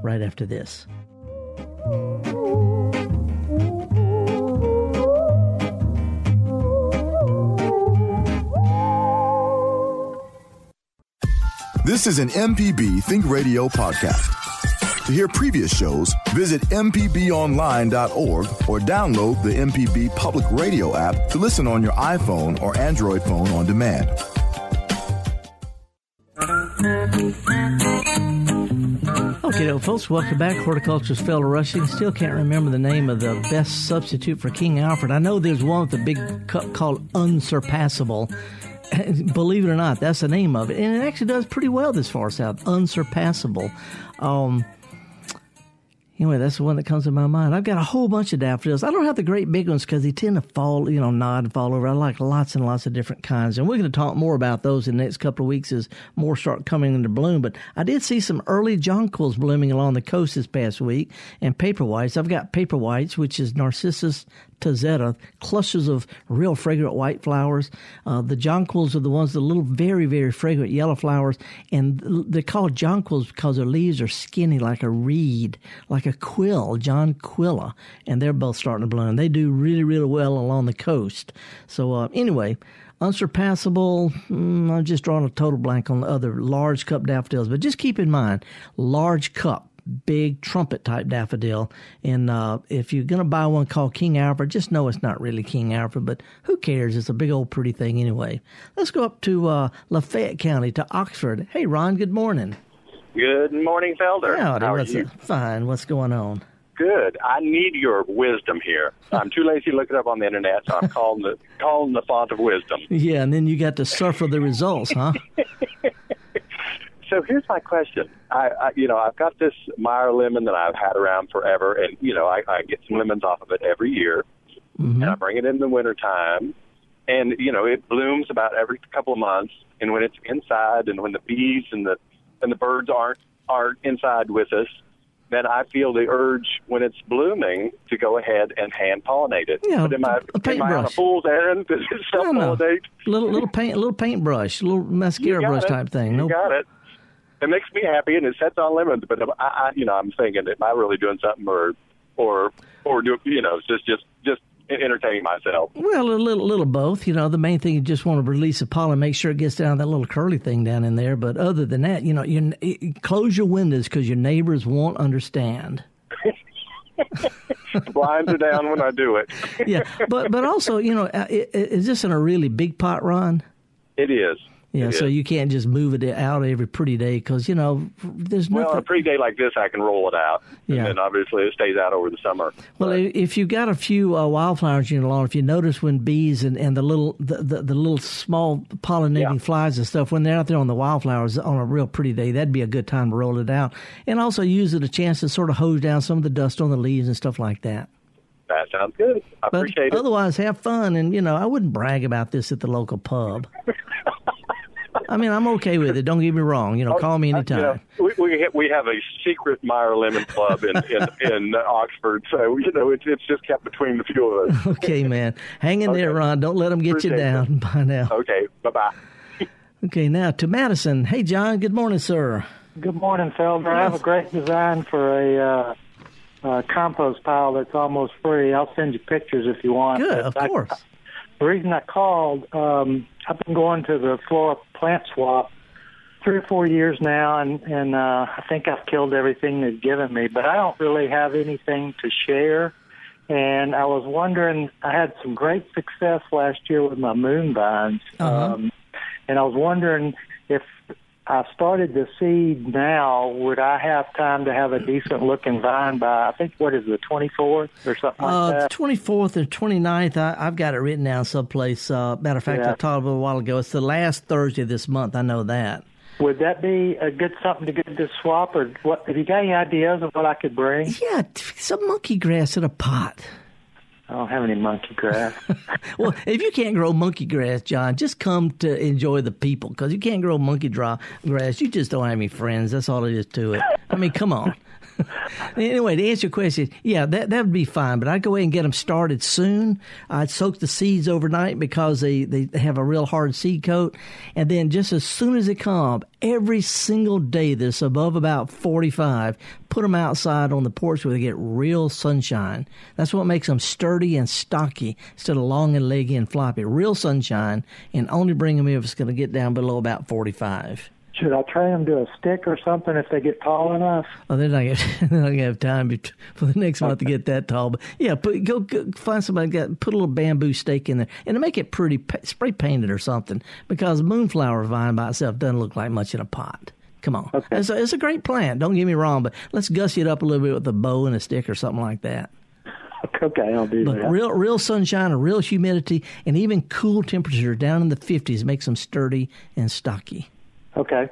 B: right after this.
A: This is an MPB Think Radio podcast. To hear previous shows, visit MPBOnline.org or download the MPB Public Radio app to listen on your iPhone or Android phone on demand.
B: Okay, folks, welcome back. Horticulturist Felder Rushing. Still can't remember the name of the best substitute for King Alfred. I know there's one with a big cup called Unsurpassable. believe it or not, that's the name of it, and it actually does pretty well this far south. Unsurpassable. Um, Anyway, that's the one that comes to my mind. I've got a whole bunch of daffodils. I don't have the great big ones because they tend to fall, you know, nod and fall over. I like lots and lots of different kinds. And we're going to talk more about those in the next couple of weeks as more start coming into bloom. But I did see some early jonquils blooming along the coast this past week and paper whites. I've got paper whites, which is Narcissus tazetta, clusters of real fragrant white flowers. Uh, the jonquils are the ones, the little very, very fragrant yellow flowers. And they're called jonquils because their leaves are skinny like a reed, like a quill, jonquilla, and they're both starting to bloom. They do really, really well along the coast. So uh, anyway, unsurpassable. Mm, I'm just drawing a total blank on the other large cup daffodils, but just keep in mind, large cup. Big trumpet type daffodil, and uh, if you're gonna buy one called King Alfred, just know it's not really King Alfred, but who cares? It's a big old pretty thing anyway. Let's go up to uh, Lafayette County to Oxford. Hey, Ron. Good morning.
K: Good morning, Felder.
B: Howdy,
K: How are
B: what's
K: you?
B: up? Fine. What's going on?
K: Good. I need your wisdom here. I'm too lazy to look it up on the internet, so I'm calling the calling the font of wisdom.
B: Yeah, and then you got to suffer the results, huh?
K: So here's my question. I, I you know I've got this Meyer lemon that I've had around forever, and you know I, I get some lemons off of it every year,
B: Mm-hmm.
K: and I bring it in the wintertime, and you know it blooms about every couple of months. And when it's inside, and when the bees and the and the birds aren't aren't inside with us, then I feel the urge when it's blooming to go ahead and hand pollinate it.
B: Yeah,
K: but am I,
B: a
K: am I on a fool's errand? It self
B: No, no.
K: pollinate?
B: little little paint, little paintbrush, little mascara brush
K: it.
B: type thing.
K: You
B: No,
K: got it. It makes me happy, and it sets on lemons. But I, I, you know, I'm thinking, am I really doing something, or, or, or do you know, just, just, just entertaining myself?
B: well, a little little both. You know, the main thing you just want to release the pollen, make sure it gets down that little curly thing down in there. But other than that, you know, you you- close your windows because your neighbors won't understand.
K: Blinds are down when I do it.
B: Yeah, but but also, you know, uh, i- i- is this in a really big pot, Ron?
K: It is.
B: Yeah, so you can't just move it out every pretty day because you know there's
K: Well, on a pretty day like this, I can roll it out,
B: Yeah.
K: and then obviously it stays out over the summer.
B: Well, i- if you've got a few uh, wildflowers in your lawn, if you notice when bees and, and the little the, the, the little small pollinating
K: Yeah.
B: flies and stuff when they're out there on the wildflowers on a real pretty day, that'd be a good time to roll it out, and also use it a chance to sort of hose down some of the dust on the leaves and stuff like that.
K: That sounds good. I
B: But
K: appreciate it.
B: otherwise, have fun, and you know I wouldn't brag about this at the local pub. I mean, I'm okay with it. Don't get me wrong. You know, call me
K: Uh,
B: anytime.
K: you know, we we we have a secret Meyer Lemon Club in in, in Oxford, so you know it's it's just kept between the few of us.
B: Okay, man. Hang in there, Ron. Don't let them get you
K: Appreciate
B: down. Bye now.
K: Okay, bye bye.
B: Okay, now to Madison. Hey, John. Good morning, sir.
L: Good morning, Felder. I have a great design for a uh, uh, compost pile that's almost free. I'll send you pictures if you want.
B: Good, of
L: I-
B: course.
L: The reason I called, um, I've been going to the Flora plant swap three or four years now, and and uh, I think I've killed everything they've given me, but I don't really have anything to share. And I was wondering, I had some great success last year with my moon vines,
B: Uh-huh.
L: um, and I was wondering if I started the seed now, would I have time to have a decent looking vine by I think what is the twenty fourth or something like
B: Uh,
L: that?
B: 24th and 29th, I, I've got it written down someplace. Uh, matter of fact,
L: Yeah.
B: I talked about it a while ago. It's the last Thursday of this month. I know that.
L: Would that be a good something to get this swap, or what? Have you got any ideas of what I could bring?
B: Yeah, some monkey grass in a pot.
L: I don't have any monkey grass.
B: Well, if you can't grow monkey grass, John, just come to enjoy the people because you can't grow monkey dra- grass. You just don't have any friends. That's all it is to it. I mean, come on. anyway, to answer your question, yeah, that that would be fine. But I'd go ahead and get them started soon. I'd soak the seeds overnight because they, they have a real hard seed coat, and then just as soon as they come, every single day that's above about forty five, put them outside on the porch where they get real sunshine. That's what makes them sturdy and stocky instead of long and leggy and floppy. Real sunshine, and only bring them if it's going to get down below about forty five.
L: Should I train them to a stick or something if they get tall enough?
B: Oh, they're not gonna, they're not gonna have time for the next month to get that tall. But yeah, put, go, go find somebody got put a little bamboo stake in there and to make it pretty, spray painted or something. Because moonflower vine by itself doesn't look like much in a pot. Come on, it's, a, it's a great plant. Don't get me wrong, but let's gussy it up a little bit with a bow and a stick or something like that.
L: Okay, I'll do
B: But
L: that.
B: real, real sunshine and real humidity and even cool temperature down in the fifties makes them sturdy and stocky.
L: Okay.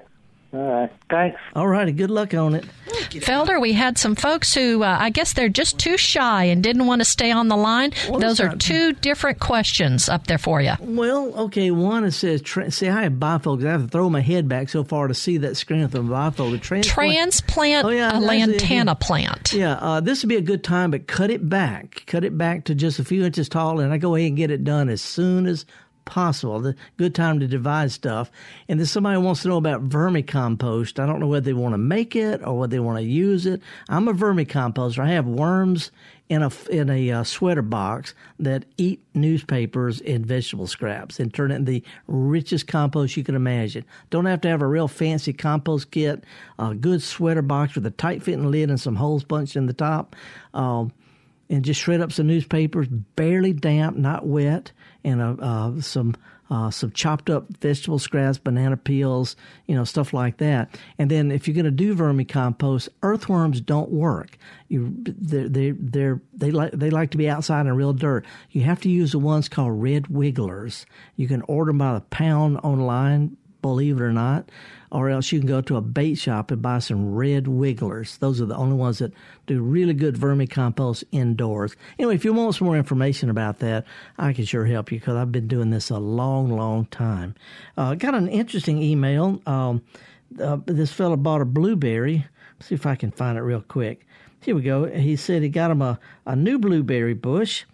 L: All right. Thanks.
B: All righty. Good luck on it.
C: Felder, we had some folks who uh, I guess they're just too shy and didn't want to stay on the line.
B: Well,
C: Those are
B: not-
C: two different questions up there for you.
B: Well, okay. One it says, tra- see, I have bifocals. I have to throw my head back so far to see that screen with the bifocal. Transplant,
C: Transplant
B: Oh, yeah,
C: a
B: that's it.
C: lantana plant.
B: Yeah, uh, this would be a good time, but cut it back. Cut it back to just a few inches tall, and I go ahead and get it done as soon as possible. The good time to divide stuff. And then somebody wants to know about vermicompost. I don't know whether they want to make it or whether they want to use it. I'm a vermicomposter. I have worms in a in a uh, sweater box that eat newspapers and vegetable scraps and turn it into the richest compost you can imagine. Don't have to have a real fancy compost kit. A good sweater box with a tight fitting lid and some holes punched in the top. Um, and just shred up some newspapers, barely damp, not wet, and uh, uh, some uh, some chopped up vegetable scraps, banana peels, you know, stuff like that. And then if you're going to do vermicompost, earthworms don't work. You they they they they like they like to be outside in real dirt. You have to use the ones called red wigglers. You can order them by the pound online believe it or not, or else you can go to a bait shop and buy some red wigglers. Those are the only ones that do really good vermicompost indoors. Anyway, if you want some more information about that, I can sure help you because I've been doing this a long, long time. Uh, got an interesting email. Um, uh, this fellow bought a blueberry. Let's see if I can find it real quick. Here we go. He said he got him a, a new blueberry bush.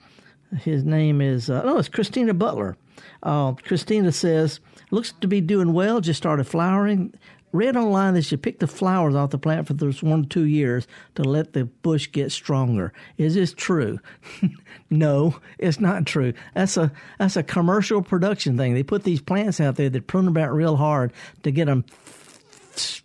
B: His name is, uh, oh, it's Christina Butler. Uh, Christina says, looks to be doing well, just started flowering. Read online that you pick the flowers off the plant for those one to two years to let the bush get stronger. Is this true? no, it's not true. That's a that's a commercial production thing. They put these plants out there that prune them out real hard to get them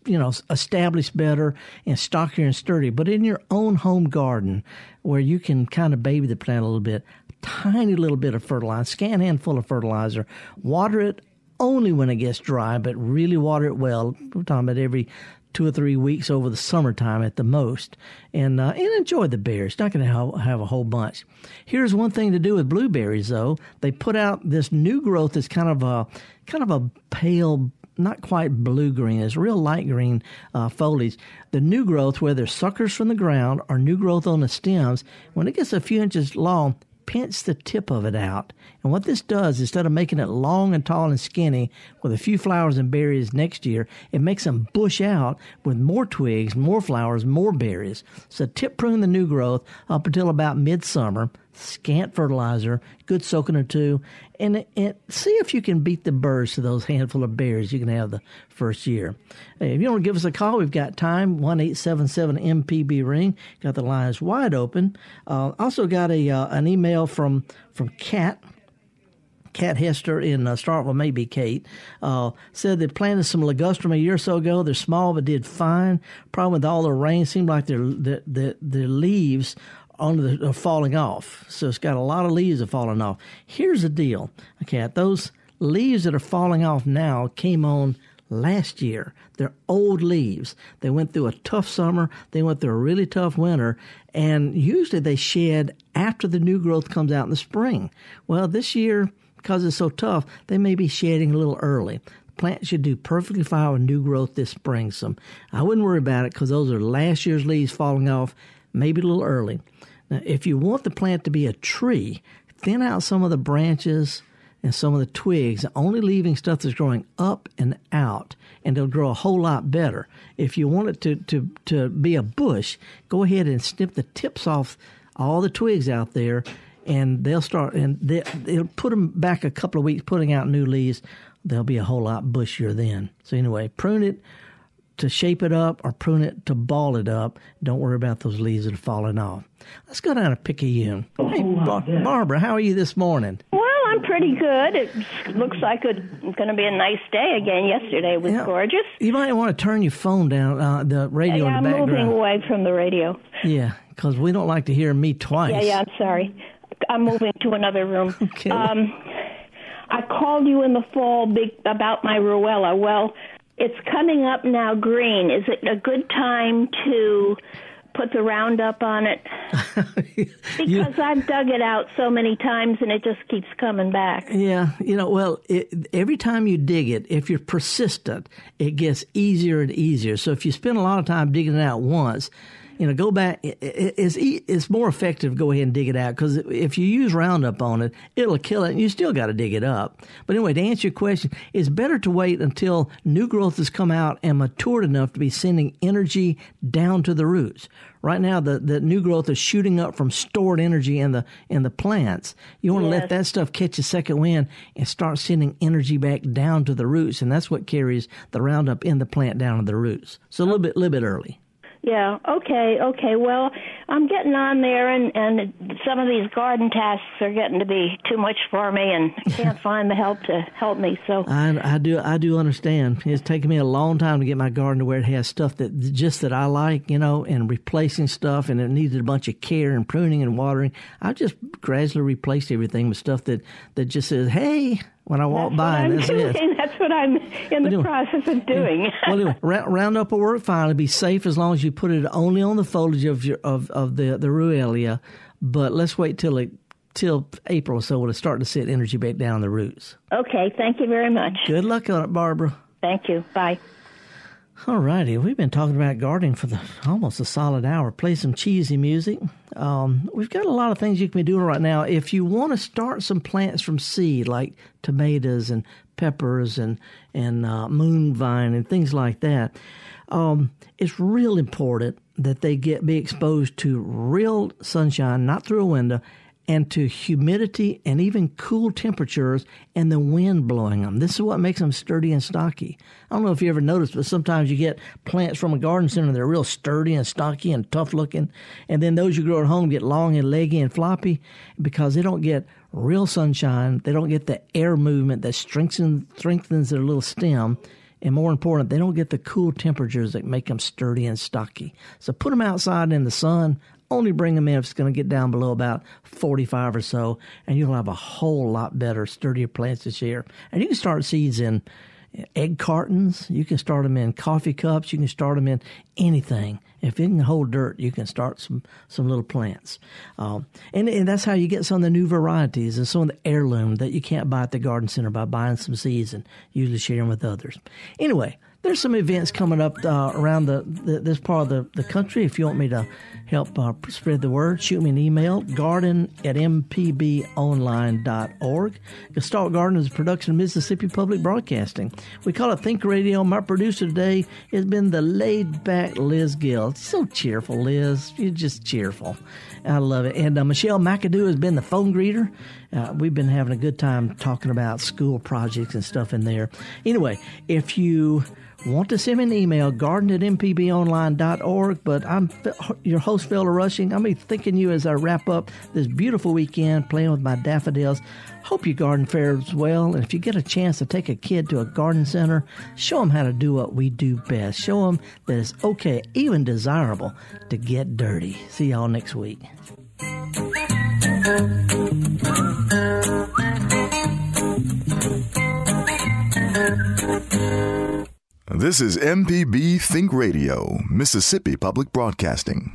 B: you know, established better and stockier and sturdy. But in your own home garden, where you can kind of baby the plant a little bit, tiny little bit of fertilizer, scan handful of fertilizer, water it only when it gets dry, but really water it well. We're talking about every two or three weeks over the summertime at the most, and uh, and enjoy the berries. Not going to have, a whole bunch. Here's one thing to do with blueberries, though. They put out this new growth that's kind of a kind of a pale not quite blue green, it's real light green uh, foliage. The new growth, where there's suckers from the ground or new growth on the stems, when it gets a few inches long, pinch the tip of it out. And what this does, instead of making it long and tall and skinny with a few flowers and berries next year, it makes them bush out with more twigs, more flowers, more berries. So tip prune the new growth up until about midsummer. Scant fertilizer, good soaking or two, and, and see if you can beat the birds to those handful of berries you can have the first year. Hey, if you want to give us a call, we've got time one eight seven seven MPB ring. Got the lines wide open. Uh, also got a uh, an email from from Kat. Kat Hester in uh, Starkville, maybe Kate, uh, said they planted some ligustrum a year or so ago. They're small but did fine. Problem with all the rain seemed like their the the, the leaves on the are falling off. So it's got a lot of leaves are falling off. Here's the deal, okay? Those leaves that are falling off now came on last year. They're old leaves. They went through a tough summer. They went through a really tough winter, and usually they shed after the new growth comes out in the spring. Well, this year because it's so tough, they may be shedding a little early. The plant should do perfectly fine with new growth this spring. Some I wouldn't worry about it because those are last year's leaves falling off, maybe a little early. Now, if you want the plant to be a tree, thin out some of the branches and some of the twigs, only leaving stuff that's growing up and out, and it'll grow a whole lot better. If you want it to, to, to be a bush, go ahead and snip the tips off all the twigs out there and they'll start and they, will put them back a couple of weeks, putting out new leaves. They'll be a whole lot bushier then. So anyway, prune it to shape it up or prune it to ball it up. Don't worry about those leaves that are falling off. Let's go down to Picayune. Hey, Bar- Barbara, how are you this morning?
M: Well, I'm pretty good. It looks like it's going to be a nice day again. Yesterday was
B: Yeah.
M: gorgeous.
B: You might want to turn your phone down, uh, the radio
M: yeah,
B: in
M: I'm
B: the
M: moving away from the radio.
B: Yeah, because we don't like to hear me twice.
M: Yeah, yeah, I'm sorry. I'm moving to another room. Um, I called you in the fall big, about my Ruellia. Well, it's coming up now green. Is it a good time to put the Roundup on it? because I've dug it out so many times and it just keeps coming back.
B: Yeah, you know, well, it, every time you dig it, if you're persistent, it gets easier and easier. So if you spend a lot of time digging it out once, you know, go back. it- it- It's it's more effective. to Go ahead and dig it out because if you use Roundup on it, it'll kill it, and you still got to dig it up. But anyway, to answer your question, it's better to wait until new growth has come out and matured enough to be sending energy down to the roots. Right now, the, the new growth is shooting up from stored energy in the in the plants. You want to let that stuff catch a second wind and start sending energy back down to the roots, and that's what carries the Roundup in the plant down to the roots. So a little bit, little bit early.
M: Yeah. Okay. Okay. Well, I'm getting on there, and and some of these garden tasks are getting to be too much for me, and I can't find the help to help me. So
B: I, I do I do understand. It's taken me a long time to get my garden to where it has stuff that just that I like, you know, and replacing stuff, and it needed a bunch of care and pruning and watering. I just gradually replaced everything with stuff that that just says, "Hey," when I walk
M: that's
B: by, and that's it.
M: That's what I'm in the
B: Anyway.
M: process of doing.
B: well, anyway, Roundup will work fine. It'll be safe as long as you put it only on the foliage of your of, of the the Ruellia. But let's wait till it till April or so when it's starting to set energy back down the roots.
M: okay. Thank you very much.
B: Good luck on it, Barbara.
M: Thank you. Bye.
B: All righty, we've been talking about gardening for the almost a solid hour. Play some cheesy music. Um, we've got a lot of things you can be doing right now. If you want to start some plants from seed, like tomatoes and peppers and and uh, moon vine and things like that, um, it's real important that they get be exposed to real sunshine, not through a window, and to humidity and even cool temperatures and the wind blowing them. This is what makes them sturdy and stocky. I don't know if you ever noticed, but sometimes you get plants from a garden center that are real sturdy and stocky and tough looking, and then those you grow at home get long and leggy and floppy because they don't get real sunshine. They don't get the air movement that strengthens strengthens their little stem. And more important, they don't get the cool temperatures that make them sturdy and stocky. So put them outside in the sun. Only bring them in if it's going to get down below about 45 or so, and you'll have a whole lot better, sturdier plants this year. And you can start seeds in egg cartons. You can start them in coffee cups. You can start them in anything. If it can hold dirt, you can start some some little plants. Um, and, and that's how you get some of the new varieties and some of the heirloom that you can't buy at the garden center by buying some seeds and usually sharing with others. Anyway, there's some events coming up uh, around the, the, this part of the, the country. If you want me to help uh, spread the word, shoot me an email, garden at mpbonline.org. Gestalt Garden is a production of Mississippi Public Broadcasting. We call it Think Radio. My producer today has been the laid back Liz Gill. So cheerful, Liz. You're just cheerful. I love it. And uh, Michelle McAdoo has been the phone greeter. Uh, we've been having a good time talking about school projects and stuff in there. Anyway, if you want to send me an email, garden at mpbonline.org. But I'm your host, Felder Rushing. I'm be thinking you as I wrap up this beautiful weekend playing with my daffodils. Hope your garden fares well. And if you get a chance to take a kid to a garden center, show them how to do what we do best. Show them that it's okay, even desirable, to get dirty. See y'all next week.
A: This is MPB Think Radio, Mississippi Public Broadcasting.